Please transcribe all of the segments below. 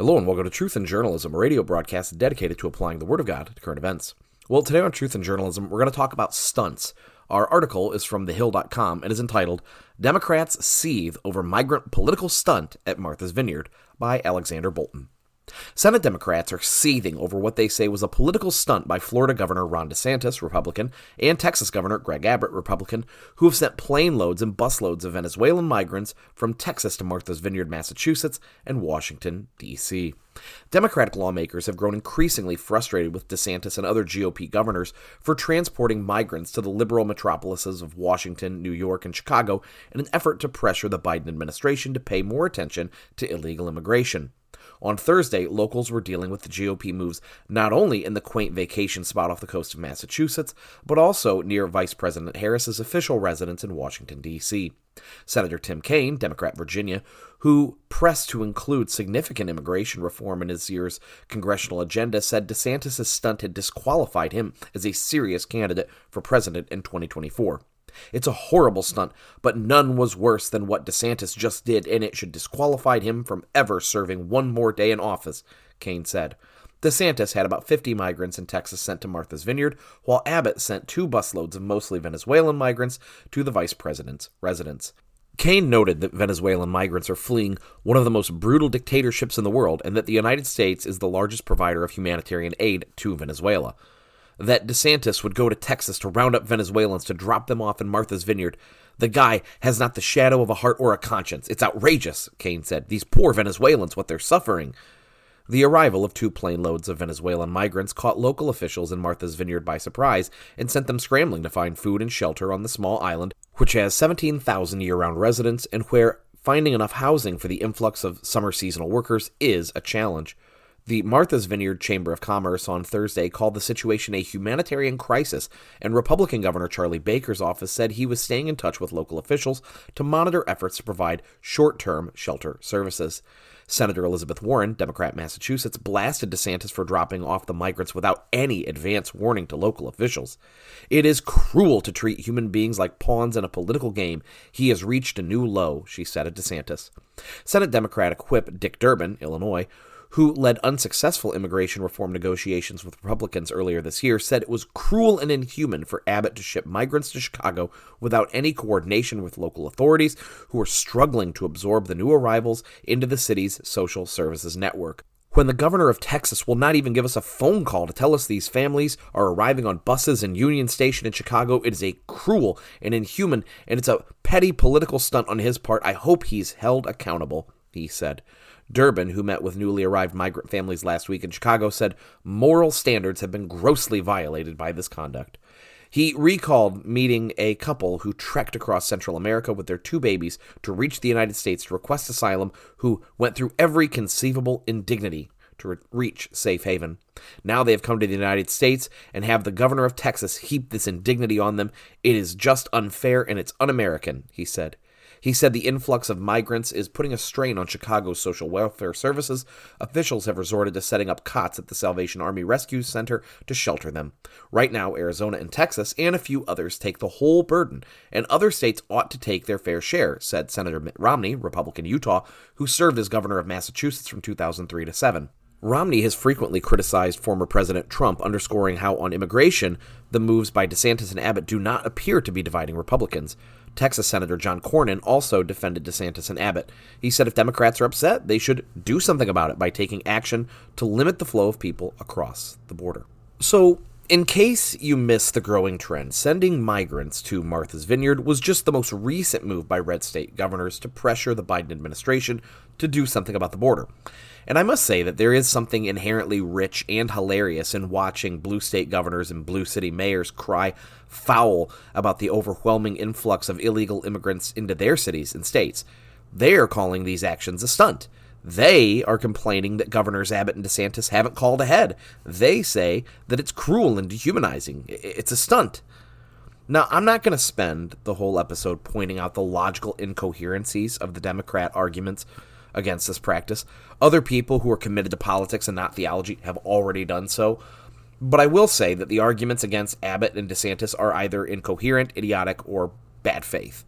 Hello and welcome to Truth in Journalism, a radio broadcast dedicated to applying the Word of God to current events. Well, today on Truth in Journalism, we're going to talk about stunts. Our article is from thehill.com and is entitled Democrats Seethe Over Migrant Political Stunt at Martha's Vineyard by Alexander Bolton. Senate Democrats are seething over what they say was a political stunt by Florida Governor Ron DeSantis, Republican, and Texas Governor Greg Abbott, Republican, who have sent plane loads and busloads of Venezuelan migrants from Texas to Martha's Vineyard, Massachusetts, and Washington, D.C. Democratic lawmakers have grown increasingly frustrated with DeSantis and other GOP governors for transporting migrants to the liberal metropolises of Washington, New York, and Chicago in an effort to pressure the Biden administration to pay more attention to illegal immigration. On Thursday, locals were dealing with the GOP moves not only in the quaint vacation spot off the coast of Massachusetts, but also near Vice President Harris's official residence in Washington, D.C. Senator Tim Kaine, Democrat Virginia, who pressed to include significant immigration reform in his year's congressional agenda, said DeSantis' stunt had disqualified him as a serious candidate for president in 2024. It's a horrible stunt, but none was worse than what DeSantis just did, and it should disqualify him from ever serving one more day in office, Kaine said. DeSantis had about 50 migrants in Texas sent to Martha's Vineyard, while Abbott sent two busloads of mostly Venezuelan migrants to the vice president's residence. Kaine noted that Venezuelan migrants are fleeing one of the most brutal dictatorships in the world and that the United States is the largest provider of humanitarian aid to Venezuela that DeSantis would go to Texas to round up Venezuelans to drop them off in Martha's Vineyard. The guy has not the shadow of a heart or a conscience. It's outrageous, Kaine said. These poor Venezuelans, what they're suffering. The arrival of two plane loads of Venezuelan migrants caught local officials in Martha's Vineyard by surprise and sent them scrambling to find food and shelter on the small island, which has 17,000 year round residents and where finding enough housing for the influx of summer seasonal workers is a challenge. The Martha's Vineyard Chamber of Commerce on Thursday called the situation a humanitarian crisis, and Republican Governor Charlie Baker's office said he was staying in touch with local officials to monitor efforts to provide short term shelter services. Senator Elizabeth Warren, Democrat Massachusetts, blasted DeSantis for dropping off the migrants without any advance warning to local officials. It is cruel to treat human beings like pawns in a political game. He has reached a new low, she said of DeSantis. Senate Democratic Whip Dick Durbin, Illinois, who led unsuccessful immigration reform negotiations with Republicans earlier this year, said it was cruel and inhuman for Abbott to ship migrants to Chicago without any coordination with local authorities who are struggling to absorb the new arrivals into the city's social services network. When the governor of Texas will not even give us a phone call to tell us these families are arriving on buses in Union Station in Chicago, it is a cruel and inhuman, and it's a petty political stunt on his part. I hope he's held accountable, he said. Durbin, who met with newly arrived migrant families last week in Chicago, said moral standards have been grossly violated by this conduct. He recalled meeting a couple who trekked across Central America with their two babies to reach the United States to request asylum, who went through every conceivable indignity to re- reach safe haven. Now they have come to the United States and have the governor of Texas heap this indignity on them. It is just unfair and it's un American, he said. He said the influx of migrants is putting a strain on Chicago's social welfare services. Officials have resorted to setting up cots at the Salvation Army Rescue Center to shelter them. Right now, Arizona and Texas and a few others take the whole burden, and other states ought to take their fair share, said Senator Mitt Romney, Republican Utah, who served as governor of Massachusetts from 2003 to 7. Romney has frequently criticized former President Trump, underscoring how on immigration, the moves by DeSantis and Abbott do not appear to be dividing Republicans. Texas Senator John Cornyn also defended DeSantis and Abbott. He said if Democrats are upset, they should do something about it by taking action to limit the flow of people across the border. So, in case you missed the growing trend, sending migrants to Martha's Vineyard was just the most recent move by red state governors to pressure the Biden administration to do something about the border. And I must say that there is something inherently rich and hilarious in watching blue state governors and blue city mayors cry foul about the overwhelming influx of illegal immigrants into their cities and states. They are calling these actions a stunt. They are complaining that Governors Abbott and DeSantis haven't called ahead. They say that it's cruel and dehumanizing. It's a stunt. Now, I'm not going to spend the whole episode pointing out the logical incoherencies of the Democrat arguments against this practice. Other people who are committed to politics and not theology have already done so. But I will say that the arguments against Abbott and DeSantis are either incoherent, idiotic, or bad faith.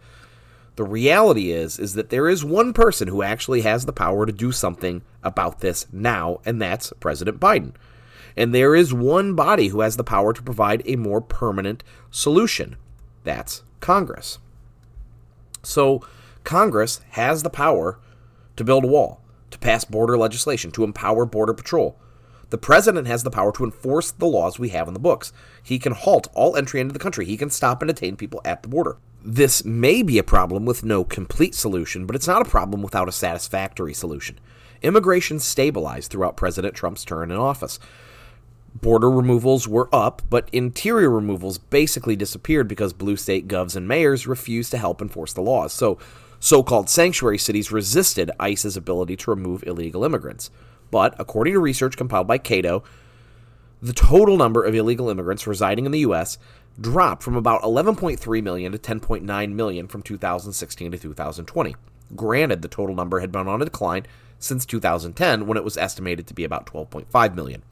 The reality is is that there is one person who actually has the power to do something about this now, and that's President Biden. And there is one body who has the power to provide a more permanent solution. That's Congress. So, Congress has the power to build a wall, to pass border legislation, to empower Border Patrol. The president has the power to enforce the laws we have in the books. He can halt all entry into the country. He can stop and detain people at the border. This may be a problem with no complete solution, but it's not a problem without a satisfactory solution. Immigration stabilized throughout President Trump's term in office. Border removals were up, but interior removals basically disappeared because blue state govs and mayors refused to help enforce the laws. So, so called sanctuary cities resisted ICE's ability to remove illegal immigrants. But, according to research compiled by Cato, the total number of illegal immigrants residing in the U.S. dropped from about 11.3 million to 10.9 million from 2016 to 2020. Granted, the total number had been on a decline since 2010 when it was estimated to be about 12.5 million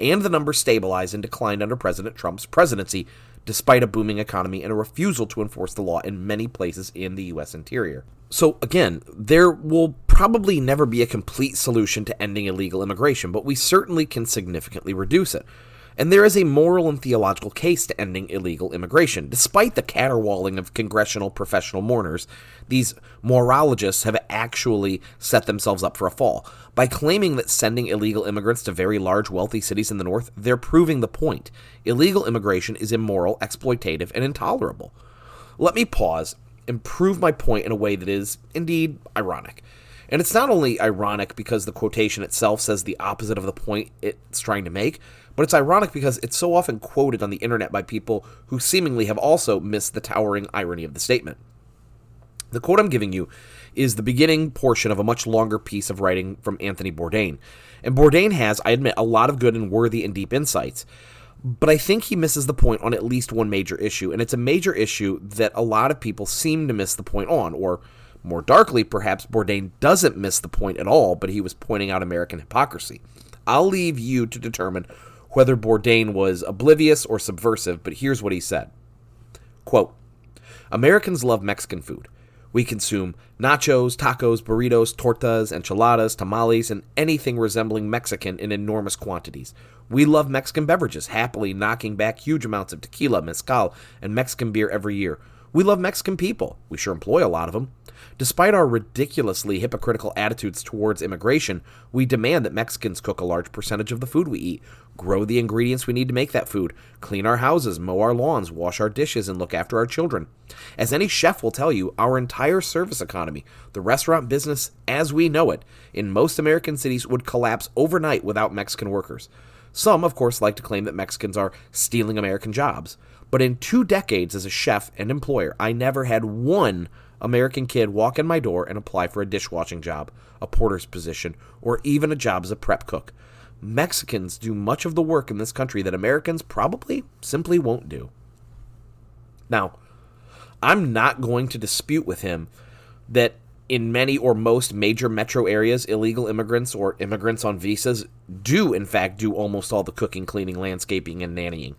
and the number stabilized and declined under President Trump's presidency, despite a booming economy and a refusal to enforce the law in many places in the U.S. interior. So, again, there will probably never be a complete solution to ending illegal immigration, but we certainly can significantly reduce it. And there is a moral and theological case to ending illegal immigration. Despite the caterwauling of congressional professional mourners, these morologists have actually set themselves up for a fall. By claiming that sending illegal immigrants to very large, wealthy cities in the North, they're proving the point. Illegal immigration is immoral, exploitative, and intolerable. Let me pause and prove my point in a way that is, indeed, ironic. And it's not only ironic because the quotation itself says the opposite of the point it's trying to make, but it's ironic because it's so often quoted on the internet by people who seemingly have also missed the towering irony of the statement. The quote I'm giving you is the beginning portion of a much longer piece of writing from Anthony Bourdain. And Bourdain has, I admit, a lot of good and worthy and deep insights. But I think he misses the point on at least one major issue, and it's a major issue that a lot of people seem to miss the point on, or more darkly, perhaps Bourdain doesn't miss the point at all, but he was pointing out American hypocrisy. I'll leave you to determine whether Bourdain was oblivious or subversive, but here's what he said. Quote, Americans love Mexican food. We consume nachos, tacos, burritos, tortas, enchiladas, tamales, and anything resembling Mexican in enormous quantities. We love Mexican beverages, happily knocking back huge amounts of tequila, mezcal, and Mexican beer every year. We love Mexican people. We sure employ a lot of them. Despite our ridiculously hypocritical attitudes towards immigration, we demand that Mexicans cook a large percentage of the food we eat, grow the ingredients we need to make that food, clean our houses, mow our lawns, wash our dishes, and look after our children. As any chef will tell you, our entire service economy, the restaurant business as we know it, in most American cities would collapse overnight without Mexican workers. Some, of course, like to claim that Mexicans are stealing American jobs. But in two decades as a chef and employer, I never had one American kid walk in my door and apply for a dishwashing job, a porter's position, or even a job as a prep cook. Mexicans do much of the work in this country that Americans probably simply won't do. Now, I'm not going to dispute with him that in many or most major metro areas, illegal immigrants or immigrants on visas do, in fact, do almost all the cooking, cleaning, landscaping, and nannying.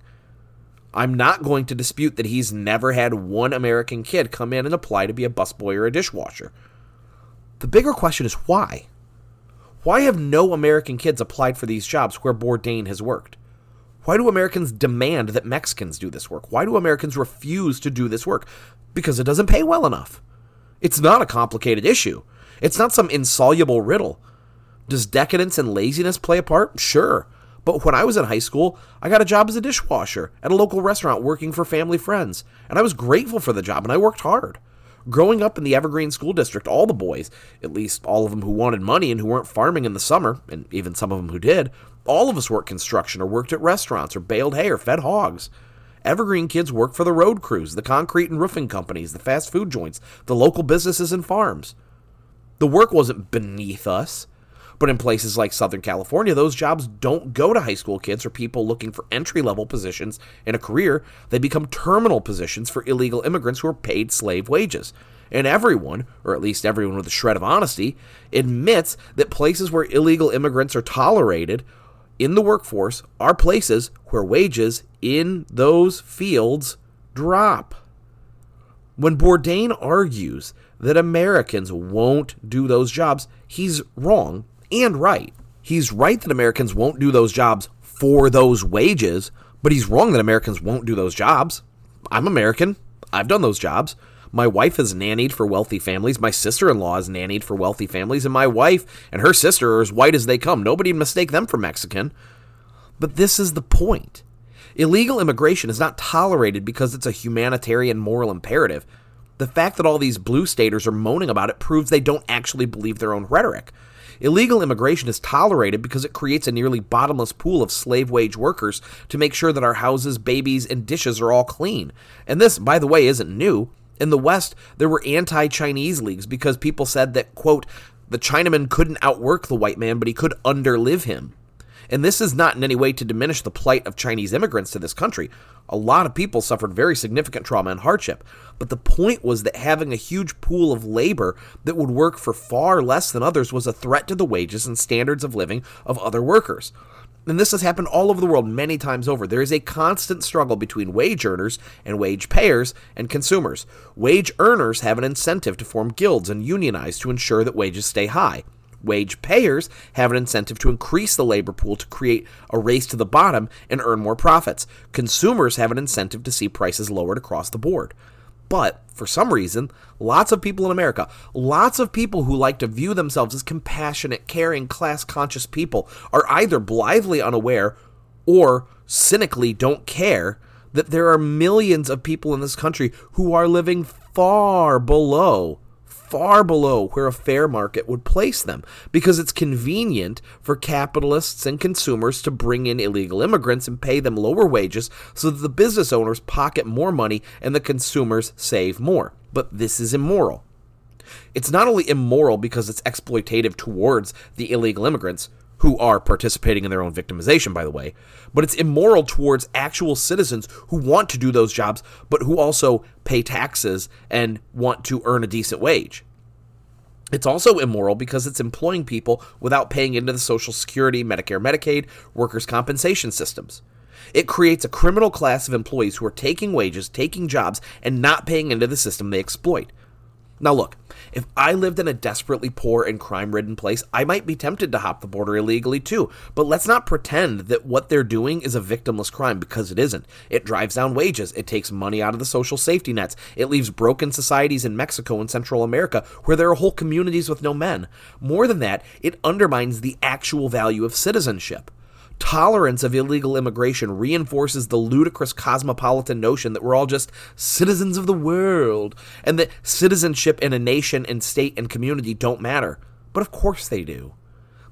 I'm not going to dispute that he's never had one American kid come in and apply to be a busboy or a dishwasher. The bigger question is why? Why have no American kids applied for these jobs where Bourdain has worked? Why do Americans demand that Mexicans do this work? Why do Americans refuse to do this work? Because it doesn't pay well enough. It's not a complicated issue. It's not some insoluble riddle. Does decadence and laziness play a part? Sure. But when I was in high school, I got a job as a dishwasher at a local restaurant working for family friends, and I was grateful for the job and I worked hard. Growing up in the Evergreen School District, all the boys, at least all of them who wanted money and who weren't farming in the summer, and even some of them who did, all of us worked construction or worked at restaurants or baled hay or fed hogs. Evergreen kids worked for the road crews, the concrete and roofing companies, the fast food joints, the local businesses and farms. The work wasn't beneath us. But in places like Southern California, those jobs don't go to high school kids or people looking for entry level positions in a career. They become terminal positions for illegal immigrants who are paid slave wages. And everyone, or at least everyone with a shred of honesty, admits that places where illegal immigrants are tolerated in the workforce are places where wages in those fields drop. When Bourdain argues that Americans won't do those jobs, he's wrong and right. He's right that Americans won't do those jobs for those wages, but he's wrong that Americans won't do those jobs. I'm American. I've done those jobs. My wife has nannied for wealthy families. My sister in law has nannied for wealthy families. And my wife and her sister are as white as they come. Nobody mistake them for Mexican. But this is the point. Illegal immigration is not tolerated because it's a humanitarian moral imperative. The fact that all these blue staters are moaning about it proves they don't actually believe their own rhetoric. Illegal immigration is tolerated because it creates a nearly bottomless pool of slave wage workers to make sure that our houses, babies, and dishes are all clean. And this, by the way, isn't new. In the West, there were anti Chinese leagues because people said that, quote, the Chinaman couldn't outwork the white man, but he could underlive him. And this is not in any way to diminish the plight of Chinese immigrants to this country. A lot of people suffered very significant trauma and hardship. But the point was that having a huge pool of labor that would work for far less than others was a threat to the wages and standards of living of other workers. And this has happened all over the world many times over. There is a constant struggle between wage earners and wage payers and consumers. Wage earners have an incentive to form guilds and unionize to ensure that wages stay high. Wage payers have an incentive to increase the labor pool to create a race to the bottom and earn more profits. Consumers have an incentive to see prices lowered across the board. But for some reason, lots of people in America, lots of people who like to view themselves as compassionate, caring, class conscious people, are either blithely unaware or cynically don't care that there are millions of people in this country who are living far below far below where a fair market would place them because it's convenient for capitalists and consumers to bring in illegal immigrants and pay them lower wages so that the business owners pocket more money and the consumers save more. But this is immoral. It's not only immoral because it's exploitative towards the illegal immigrants, who are participating in their own victimization, by the way, but it's immoral towards actual citizens who want to do those jobs, but who also pay taxes and want to earn a decent wage. It's also immoral because it's employing people without paying into the Social Security, Medicare, Medicaid, workers' compensation systems. It creates a criminal class of employees who are taking wages, taking jobs, and not paying into the system they exploit. Now, look, if I lived in a desperately poor and crime ridden place, I might be tempted to hop the border illegally too. But let's not pretend that what they're doing is a victimless crime because it isn't. It drives down wages, it takes money out of the social safety nets, it leaves broken societies in Mexico and Central America where there are whole communities with no men. More than that, it undermines the actual value of citizenship tolerance of illegal immigration reinforces the ludicrous cosmopolitan notion that we're all just citizens of the world and that citizenship in a nation and state and community don't matter. But of course they do.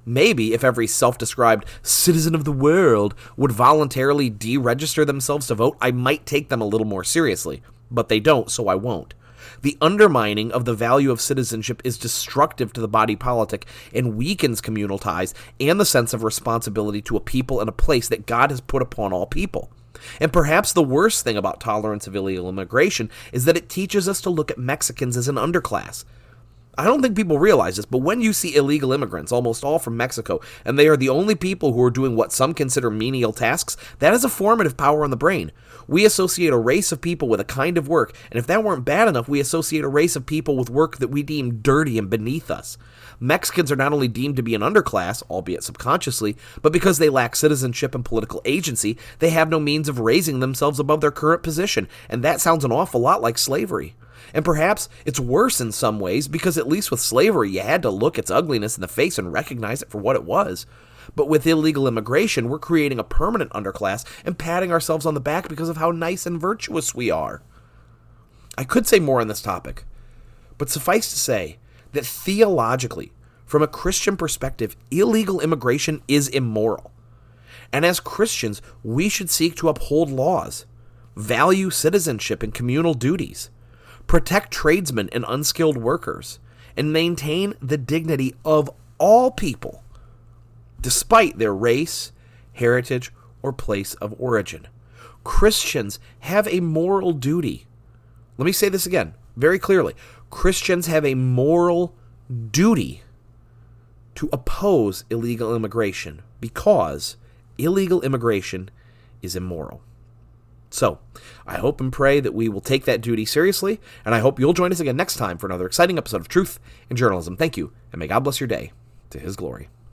Maybe if every self described citizen of the world would voluntarily deregister themselves to vote, I might take them a little more seriously. But they don't, so I won't. The undermining of the value of citizenship is destructive to the body politic and weakens communal ties and the sense of responsibility to a people and a place that God has put upon all people. And perhaps the worst thing about tolerance of illegal immigration is that it teaches us to look at Mexicans as an underclass. I don't think people realize this, but when you see illegal immigrants, almost all from Mexico, and they are the only people who are doing what some consider menial tasks, that is a formative power on the brain. We associate a race of people with a kind of work, and if that weren't bad enough, we associate a race of people with work that we deem dirty and beneath us. Mexicans are not only deemed to be an underclass, albeit subconsciously, but because they lack citizenship and political agency, they have no means of raising themselves above their current position, and that sounds an awful lot like slavery. And perhaps it's worse in some ways because at least with slavery you had to look its ugliness in the face and recognize it for what it was. But with illegal immigration, we're creating a permanent underclass and patting ourselves on the back because of how nice and virtuous we are. I could say more on this topic, but suffice to say that theologically, from a Christian perspective, illegal immigration is immoral. And as Christians, we should seek to uphold laws, value citizenship and communal duties, protect tradesmen and unskilled workers, and maintain the dignity of all people despite their race, heritage, or place of origin. Christians have a moral duty. Let me say this again very clearly. Christians have a moral duty to oppose illegal immigration because illegal immigration is immoral. So, I hope and pray that we will take that duty seriously, and I hope you'll join us again next time for another exciting episode of Truth in Journalism. Thank you, and may God bless your day to His glory.